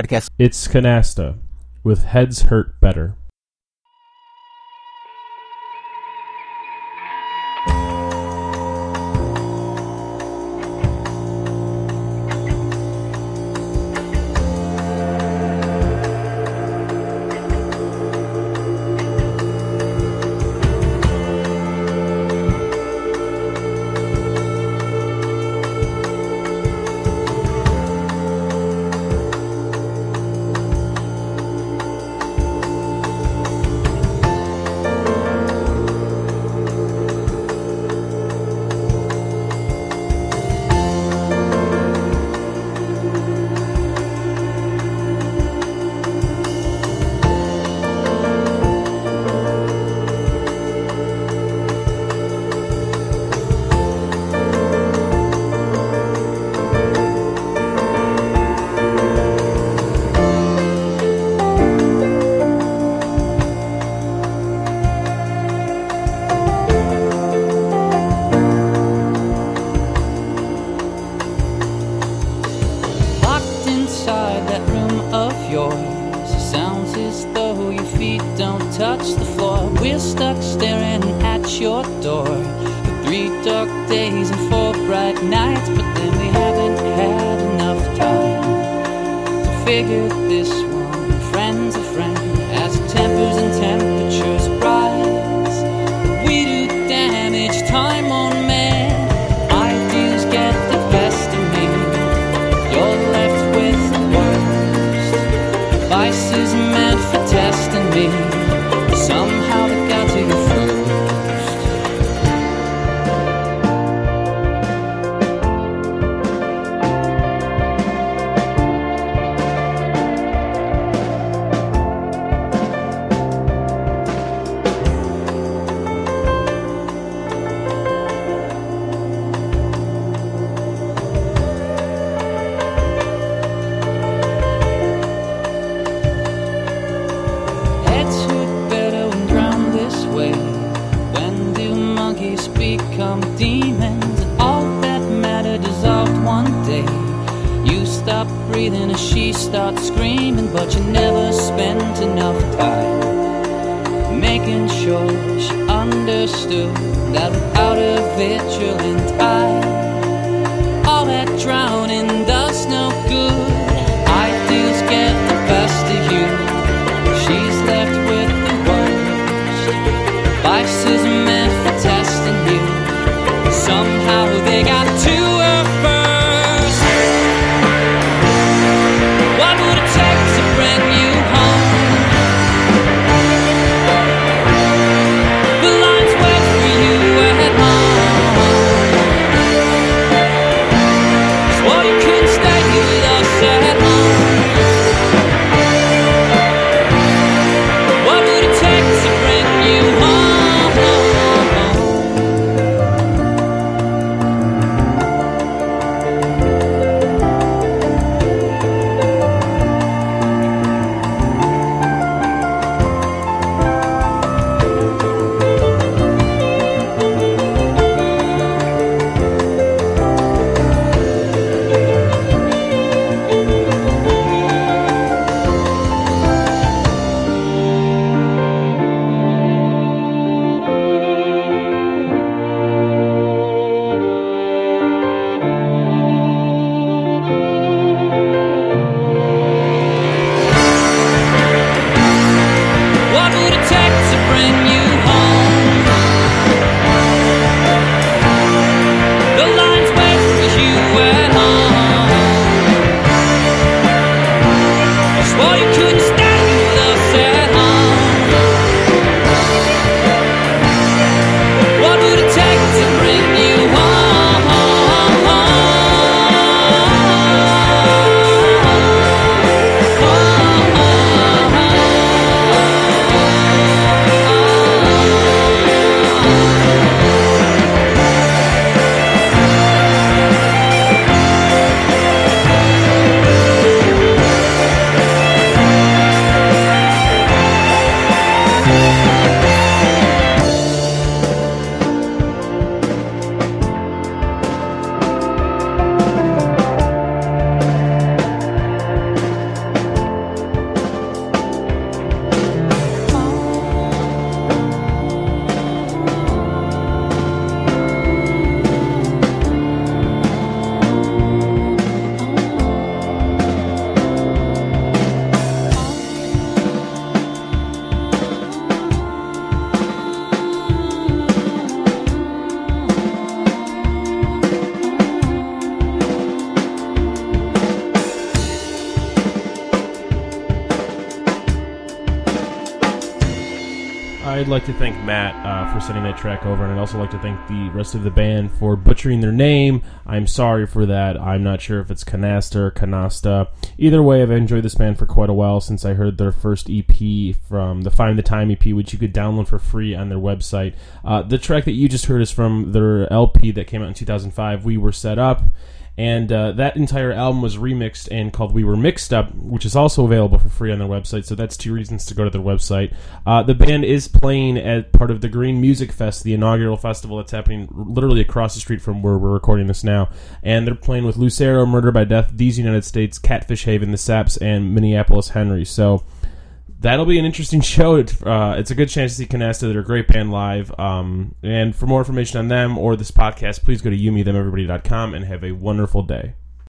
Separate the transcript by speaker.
Speaker 1: podcast.
Speaker 2: It's Canasta with Heads Hurt Better.
Speaker 3: We're stuck staring at your door for three dark days and four bright nights. But then we haven't had enough time to figure this one. Friends are friends as tempers and temperatures rise. We do damage time on man. Ideas get the best of me. You're left with the worst. Vices meant for testing me. Become demons? And all that matter dissolved one day. You stop breathing as she starts screaming, but you never spent enough time making sure she understood that without a vigilant eye, all that drowning
Speaker 2: I'd like to thank Matt uh, for sending that track over, and I'd also like to thank the rest of the band for butchering their name. I'm sorry for that. I'm not sure if it's Canasta or Canasta. Either way, I've enjoyed this band for quite a while since I heard their first EP from the Find the Time EP, which you could download for free on their website. Uh, the track that you just heard is from their LP that came out in 2005. We were set up and uh, that entire album was remixed and called "We Were Mixed Up," which is also available for free on their website. So that's two reasons to go to their website. Uh, the band is playing at part of the Green Music Fest, the inaugural festival that's happening literally across the street from where we're recording this now, and they're playing with Lucero, Murder by Death, These United States, Catfish Haven, The Saps, and Minneapolis Henry. So that'll be an interesting show. Uh, it's a good chance to see Canasta. They're a great band live. Um, and for more information on them or this podcast, please go to youmethemeverybody.com and have a wonderful day.